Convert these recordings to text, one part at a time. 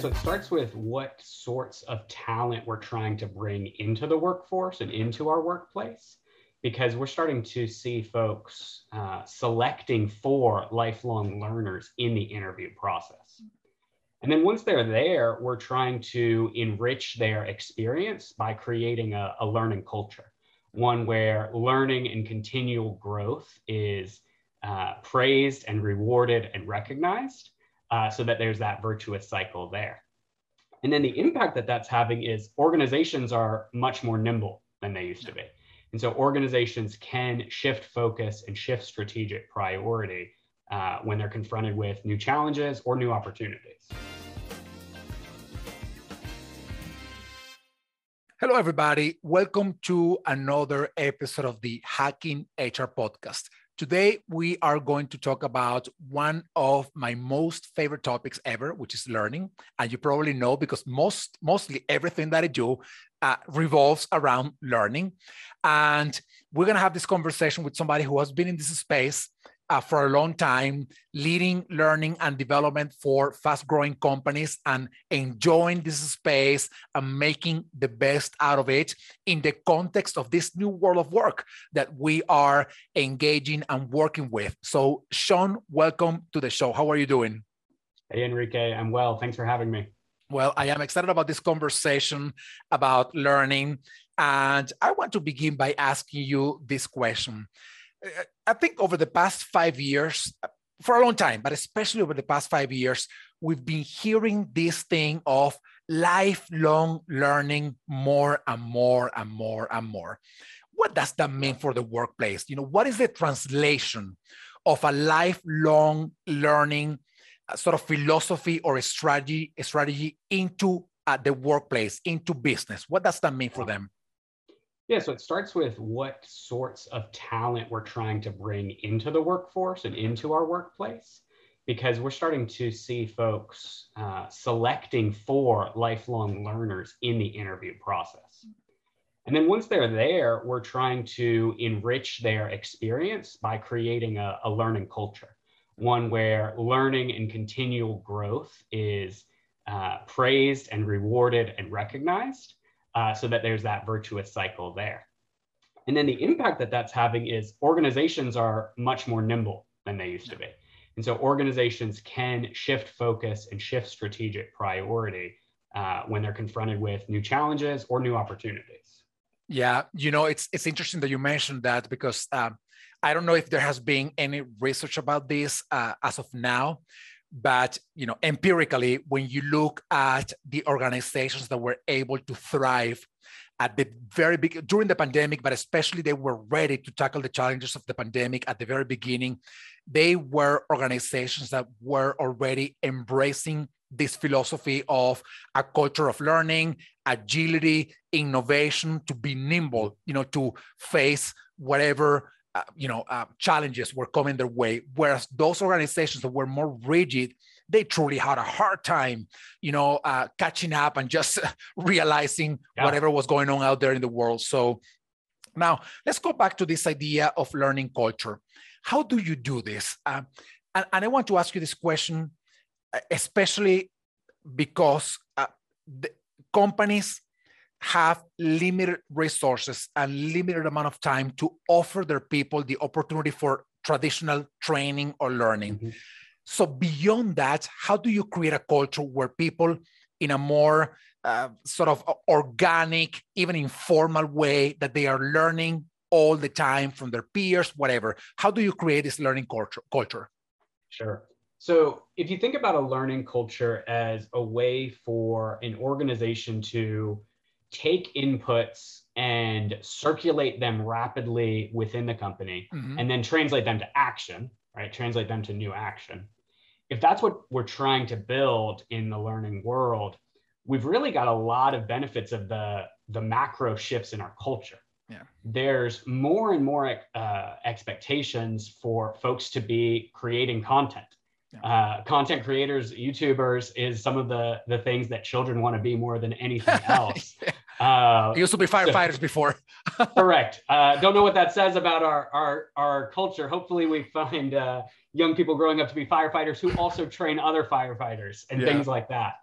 So it starts with what sorts of talent we're trying to bring into the workforce and into our workplace, because we're starting to see folks uh, selecting for lifelong learners in the interview process. And then once they're there, we're trying to enrich their experience by creating a, a learning culture, one where learning and continual growth is uh, praised and rewarded and recognized uh, so that there's that virtuous cycle there. And then the impact that that's having is organizations are much more nimble than they used to be. And so organizations can shift focus and shift strategic priority uh, when they're confronted with new challenges or new opportunities. Hello, everybody. Welcome to another episode of the Hacking HR podcast. Today, we are going to talk about one of my most favorite topics ever, which is learning. And you probably know because most, mostly everything that I do uh, revolves around learning. And we're going to have this conversation with somebody who has been in this space uh, for a long time, leading learning and development for fast growing companies and enjoying this space and making the best out of it in the context of this new world of work that we are engaging and working with. So, Sean, welcome to the show. How are you doing? Hey, Enrique. I'm well. Thanks for having me. Well, I am excited about this conversation about learning. And I want to begin by asking you this question. I think over the past five years, for a long time, but especially over the past five years, we've been hearing this thing of lifelong learning more and more and more and more. What does that mean for the workplace? You know, what is the translation of a lifelong learning uh, sort of philosophy or a strategy, a strategy into uh, the workplace, into business? What does that mean for them? Yeah, so it starts with what sorts of talent we're trying to bring into the workforce and into our workplace, because we're starting to see folks uh, selecting for lifelong learners in the interview process. And then once they're there, we're trying to enrich their experience by creating a, a learning culture, one where learning and continual growth is uh, praised and rewarded and recognized uh, so that there's that virtuous cycle there. And then the impact that that's having is organizations are much more nimble than they used to be. And so organizations can shift focus and shift strategic priority uh, when they're confronted with new challenges or new opportunities. Yeah, you know, it's it's interesting that you mentioned that because um, I don't know if there has been any research about this uh, as of now, but you know empirically when you look at the organizations that were able to thrive at the very big during the pandemic but especially they were ready to tackle the challenges of the pandemic at the very beginning they were organizations that were already embracing this philosophy of a culture of learning agility innovation to be nimble you know to face whatever uh, you know uh, challenges were coming their way whereas those organizations that were more rigid they truly had a hard time you know uh, catching up and just realizing yeah. whatever was going on out there in the world. So now let's go back to this idea of learning culture. How do you do this? Uh, and, and, i want to ask you this question especially because uh, the companies have limited resources and limited amount of time to offer their people the opportunity for traditional training or learning. Mm-hmm. So beyond that, how do you create a culture where people in a more uh, sort of organic, even informal way that they are learning all the time from their peers, whatever. How do you create this learning culture? culture? Sure. So if you think about a learning culture as a way for an organization to take inputs and circulate them rapidly within the company mm-hmm. and then translate them to action, right? Translate them to new action. If that's what we're trying to build in the learning world, we've really got a lot of benefits of the, the macro shifts in our culture. Yeah. There's more and more uh, expectations for folks to be creating content. Uh, content creators, YouTubers is some of the the things that children want to be more than anything else. Uh, used to be firefighters so, before. correct. Uh, don't know what that says about our our our culture. Hopefully, we find uh, young people growing up to be firefighters who also train other firefighters and yeah. things like that.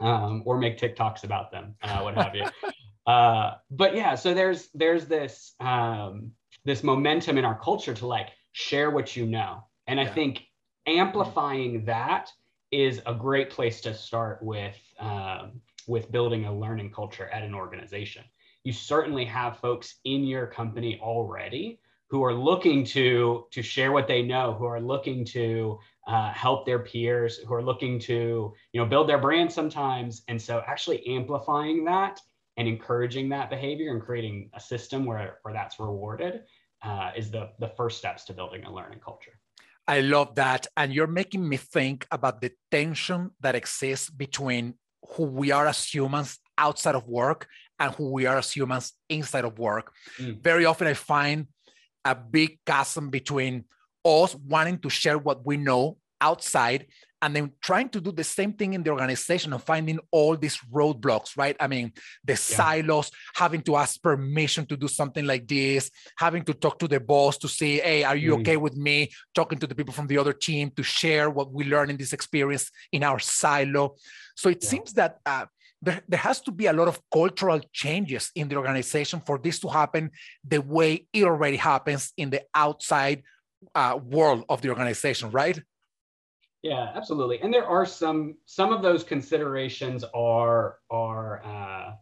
um, or make TikToks about them, uh, what have you. Uh, but yeah, so there's there's this um, this momentum in our culture to like share what you know, and I yeah. think amplifying that is a great place to start with um, with building a learning culture at an organization. You certainly have folks in your company already who are looking to to share what they know, who are looking to uh, help their peers, who are looking to you know build their brand sometimes, and so actually amplifying that and encouraging that behavior and creating a system where where that's rewarded uh, is the the first steps to building a learning culture. I love that, and you're making me think about the tension that exists between who we are as humans outside of work and who we are as humans inside of work. Mm. Very often, I find a big chasm between us wanting to share what we know outside and then trying to do the same thing in the organization and finding all these roadblocks, right? I mean, the yeah. silos, having to ask permission to do something like this, having to talk to the boss to say, hey, are you mm. okay with me talking to the people from the other team to share what we learned in this experience in our silo? So it yeah. seems that uh, there, there has to be a lot of cultural changes in the organization for this to happen the way it already happens in the outside uh, world of the organization, right? Yeah, absolutely. And there are some some of those considerations are are uh,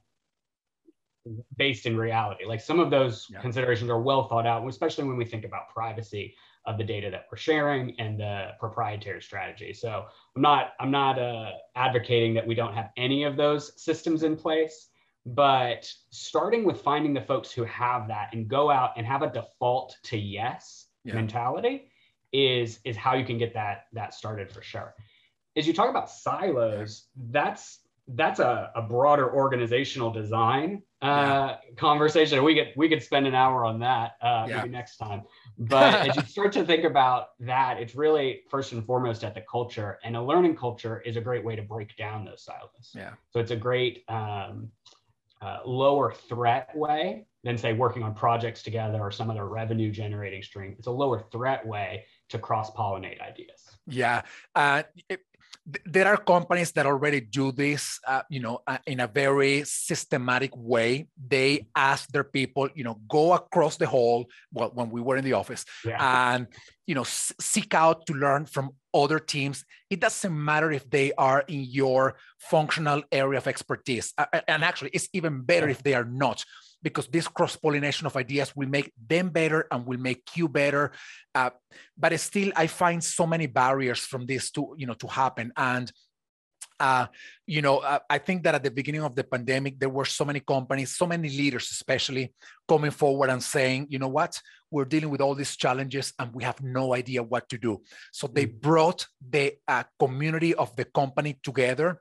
based in reality. Like some of those yeah. considerations are well thought out, especially when we think about privacy of the data that we're sharing and the proprietary strategy. So I'm not I'm not uh, advocating that we don't have any of those systems in place, but starting with finding the folks who have that and go out and have a default to yes yeah. mentality is is how you can get that that started for sure. As you talk about silos, that's that's a, a broader organizational design uh, yeah. conversation. We could we could spend an hour on that uh, yeah. maybe next time. But as you start to think about that, it's really first and foremost at the culture, and a learning culture is a great way to break down those silos. Yeah. So it's a great um, uh, lower threat way than say working on projects together or some other revenue generating stream. It's a lower threat way to cross pollinate ideas. Yeah. Uh, it, there are companies that already do this uh, you know uh, in a very systematic way they ask their people you know go across the hall well when we were in the office yeah. and you know s- seek out to learn from other teams it doesn't matter if they are in your functional area of expertise uh, and actually it's even better if they are not because this cross pollination of ideas will make them better and will make you better. Uh, but still, I find so many barriers from this to you know to happen and. Uh, you know, uh, I think that at the beginning of the pandemic, there were so many companies, so many leaders, especially coming forward and saying, you know what, we're dealing with all these challenges and we have no idea what to do. So they mm. brought the uh, community of the company together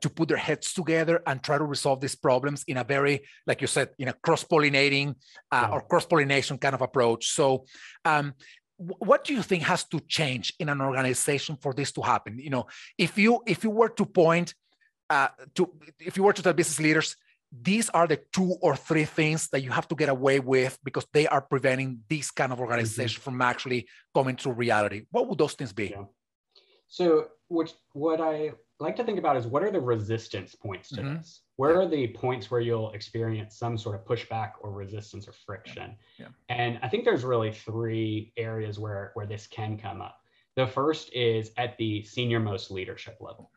to put their heads together and try to resolve these problems in a very, like you said, in a cross-pollinating uh, or cross-pollination kind of approach. So, um, what do you think has to change in an organization for this to happen? You know, if you if you were to point uh, to if you were to tell business leaders these are the two or three things that you have to get away with because they are preventing this kind of organization mm-hmm. from actually coming to reality. What would those things be? Yeah. So, what what I like to think about is what are the resistance points to mm-hmm. this? Where are the points where you'll experience some sort of pushback or resistance or friction? Yeah. And I think there's really three areas where where this can come up. The first is at the senior most leadership level.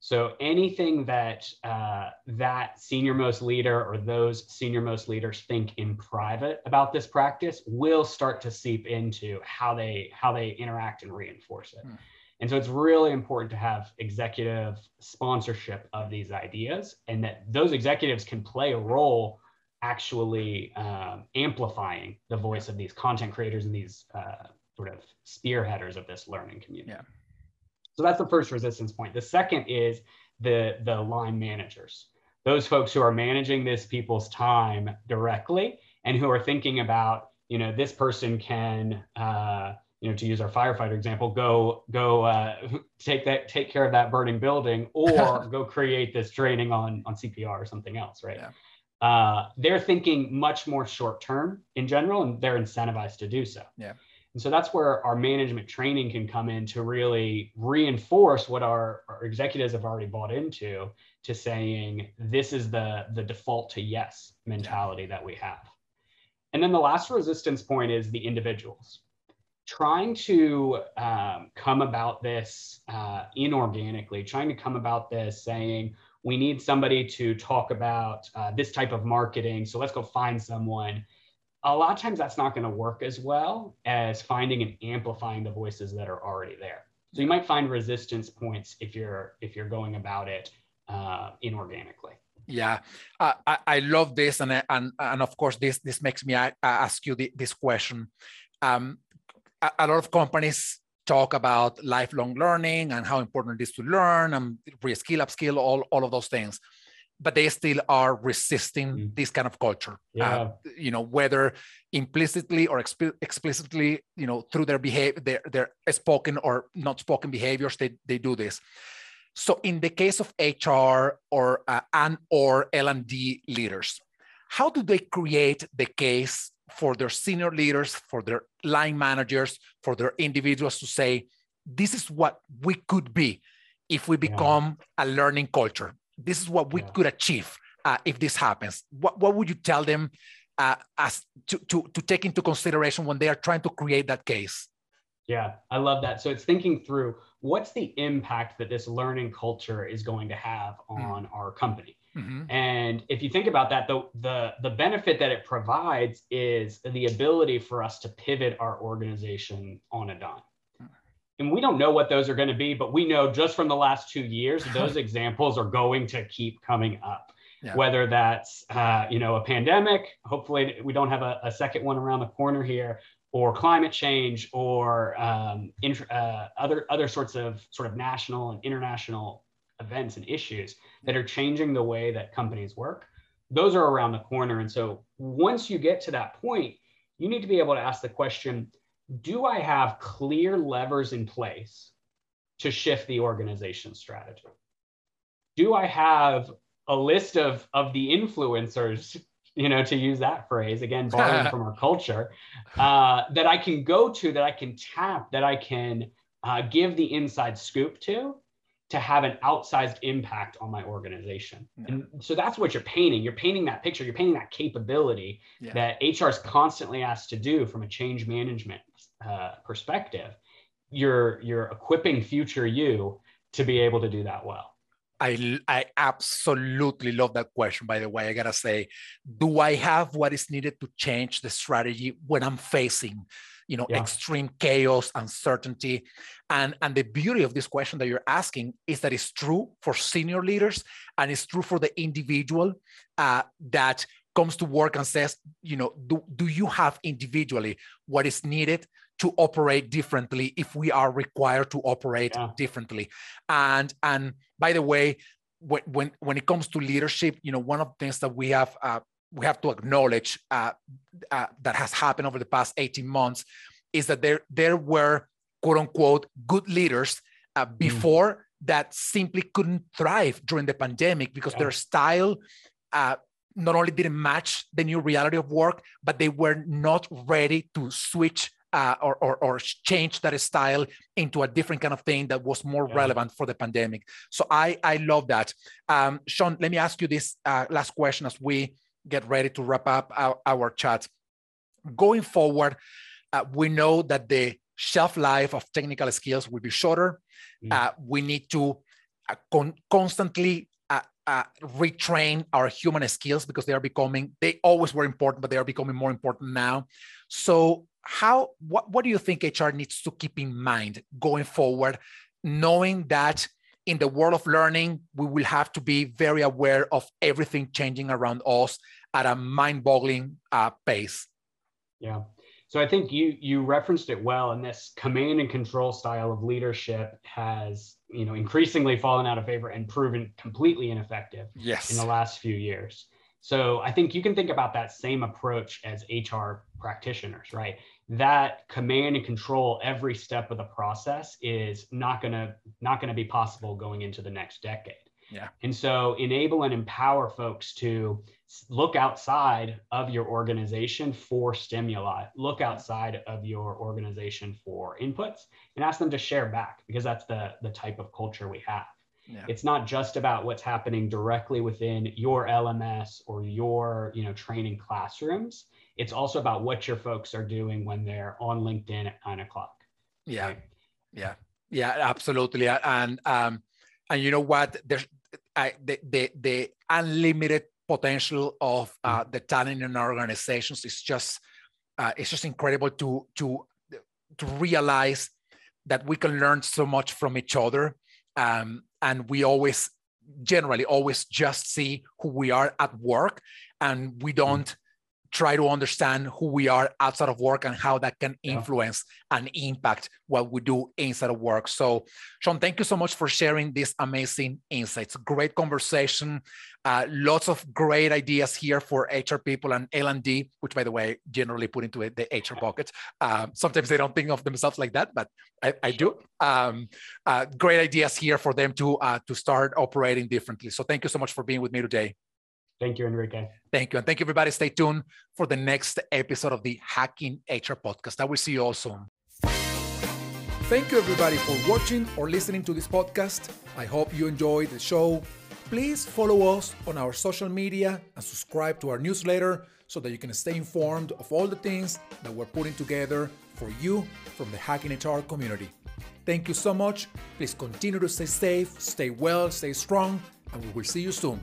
So anything that uh, that senior most leader or those senior most leaders think in private about this practice will start to seep into how they how they interact and reinforce it. Hmm. And so it's really important to have executive sponsorship of these ideas and that those executives can play a role actually um, amplifying the voice of these content creators and these uh, sort of spearheaders of this learning community. Yeah. So that's the first resistance point. The second is the, the line managers, those folks who are managing this people's time directly and who are thinking about, you know, this person can, uh, you know, to use our firefighter example, go go uh, take that take care of that burning building, or go create this training on on CPR or something else, right? Yeah. Uh, they're thinking much more short term in general, and they're incentivized to do so. Yeah. And so that's where our management training can come in to really reinforce what our, our executives have already bought into to saying this is the the default to yes mentality that we have. And then the last resistance point is the individuals. Trying to um, come about this uh, inorganically, trying to come about this saying, we need somebody to talk about uh, this type of marketing. So let's go find someone. A lot of times that's not going to work as well as finding and amplifying the voices that are already there. So you might find resistance points if you're if you're going about it uh, inorganically. Yeah, uh, I, I love this, and and and of course this this makes me uh, ask you the, this question. Um, a, a, lot of companies talk about lifelong learning and how important it is to learn and reskill, upskill, all all of those things, but they still are resisting mm. this kind of culture. Yeah. Uh, you know, whether implicitly or exp- explicitly, you know, through their behavior, their their spoken or not spoken behaviors, they they do this. So in the case of HR or uh, and or L&D leaders, how do they create the case for their senior leaders, for their line managers, for their individuals to say, this is what we could be if we become yeah. a learning culture. This is what we yeah. could achieve uh, if this happens. What, what would you tell them uh, as to, to, to take into consideration when they are trying to create that case? Yeah, I love that. So it's thinking through what's the impact that this learning culture is going to have hmm. on mm. our company. Mm-hmm. And if you think about that, the, the the benefit that it provides is the ability for us to pivot our organization on a dime. Hmm. And we don't know what those are going to be, but we know just from the last two years, those examples are going to keep coming up. Yeah. Whether that's uh, you know a pandemic, hopefully we don't have a, a second one around the corner here, or climate change or um, uh, other other sorts of sort of national and international events and issues that are changing the way that companies work those are around the corner. And so once you get to that point you need to be able to ask the question do i have clear levers in place to shift the organization strategy? Do i have a list of of the influencers you know, to use that phrase again, borrowing from our culture, uh, that I can go to, that I can tap, that I can uh, give the inside scoop to, to have an outsized impact on my organization. Yeah. And so that's what you're painting. You're painting that picture. You're painting that capability yeah. that HR is constantly asked to do from a change management uh, perspective. You're you're equipping future you to be able to do that well. I, I absolutely love that question, by the way. I gotta say, do I have what is needed to change the strategy when I'm facing, you know, yeah. extreme chaos, uncertainty? And, and the beauty of this question that you're asking is that it's true for senior leaders and it's true for the individual uh, that comes to work and says, you know, do, do you have individually what is needed to operate differently if we are required to operate yeah. differently? And and by the way, when, when when it comes to leadership, you know, one of the things that we have uh, we have to acknowledge uh, uh, that has happened over the past 18 months is that there there were quote unquote good leaders uh, mm. before mm. that simply couldn't thrive during the pandemic because yeah. their style uh, not only didn't match the new reality of work, but they were not ready to switch uh, or, or, or, change that style into a different kind of thing that was more yeah. relevant for the pandemic. So I, I love that. Um, Sean, let me ask you this uh, last question as we get ready to wrap up our, our chat. Going forward, uh, we know that the shelf life of technical skills will be shorter. Mm. we need to uh, con- constantly uh, retrain our human skills because they are becoming they always were important but they are becoming more important now so how what, what do you think hr needs to keep in mind going forward knowing that in the world of learning we will have to be very aware of everything changing around us at a mind-boggling uh, pace yeah so I think you you referenced it well, and this command and control style of leadership has you know increasingly fallen out of favor and proven completely ineffective yes. in the last few years. So I think you can think about that same approach as HR practitioners, right? That command and control every step of the process is not gonna not gonna be possible going into the next decade. Yeah. And so enable and empower folks to look outside of your organization for stimuli, look outside of your organization for inputs and ask them to share back because that's the, the type of culture we have. Yeah. It's not just about what's happening directly within your LMS or your, you know, training classrooms. It's also about what your folks are doing when they're on LinkedIn at nine o'clock. Yeah. Right? Yeah. Yeah, absolutely. And um, and you know what? There's I, the, the the unlimited potential of uh, mm. the talent in our organizations is just uh, it's just incredible to to to realize that we can learn so much from each other um, and we always generally always just see who we are at work and we mm. don't try to understand who we are outside of work and how that can influence yeah. and impact what we do inside of work. So, Sean, thank you so much for sharing these amazing insights. Great conversation. Uh, lots of great ideas here for HR people and L&D, which, by the way, generally put into the HR bucket. Uh, sometimes they don't think of themselves like that, but I, I do. Um, uh, great ideas here for them to uh, to start operating differently. So, thank you so much for being with me today. Thank you, Enrique. Thank you. And thank you, everybody. Stay tuned for the next episode of the Hacking HR podcast. I will see you all soon. Thank you, everybody, for watching or listening to this podcast. I hope you enjoyed the show. Please follow us on our social media and subscribe to our newsletter so that you can stay informed of all the things that we're putting together for you from the Hacking HR community. Thank you so much. Please continue to stay safe, stay well, stay strong, and we will see you soon.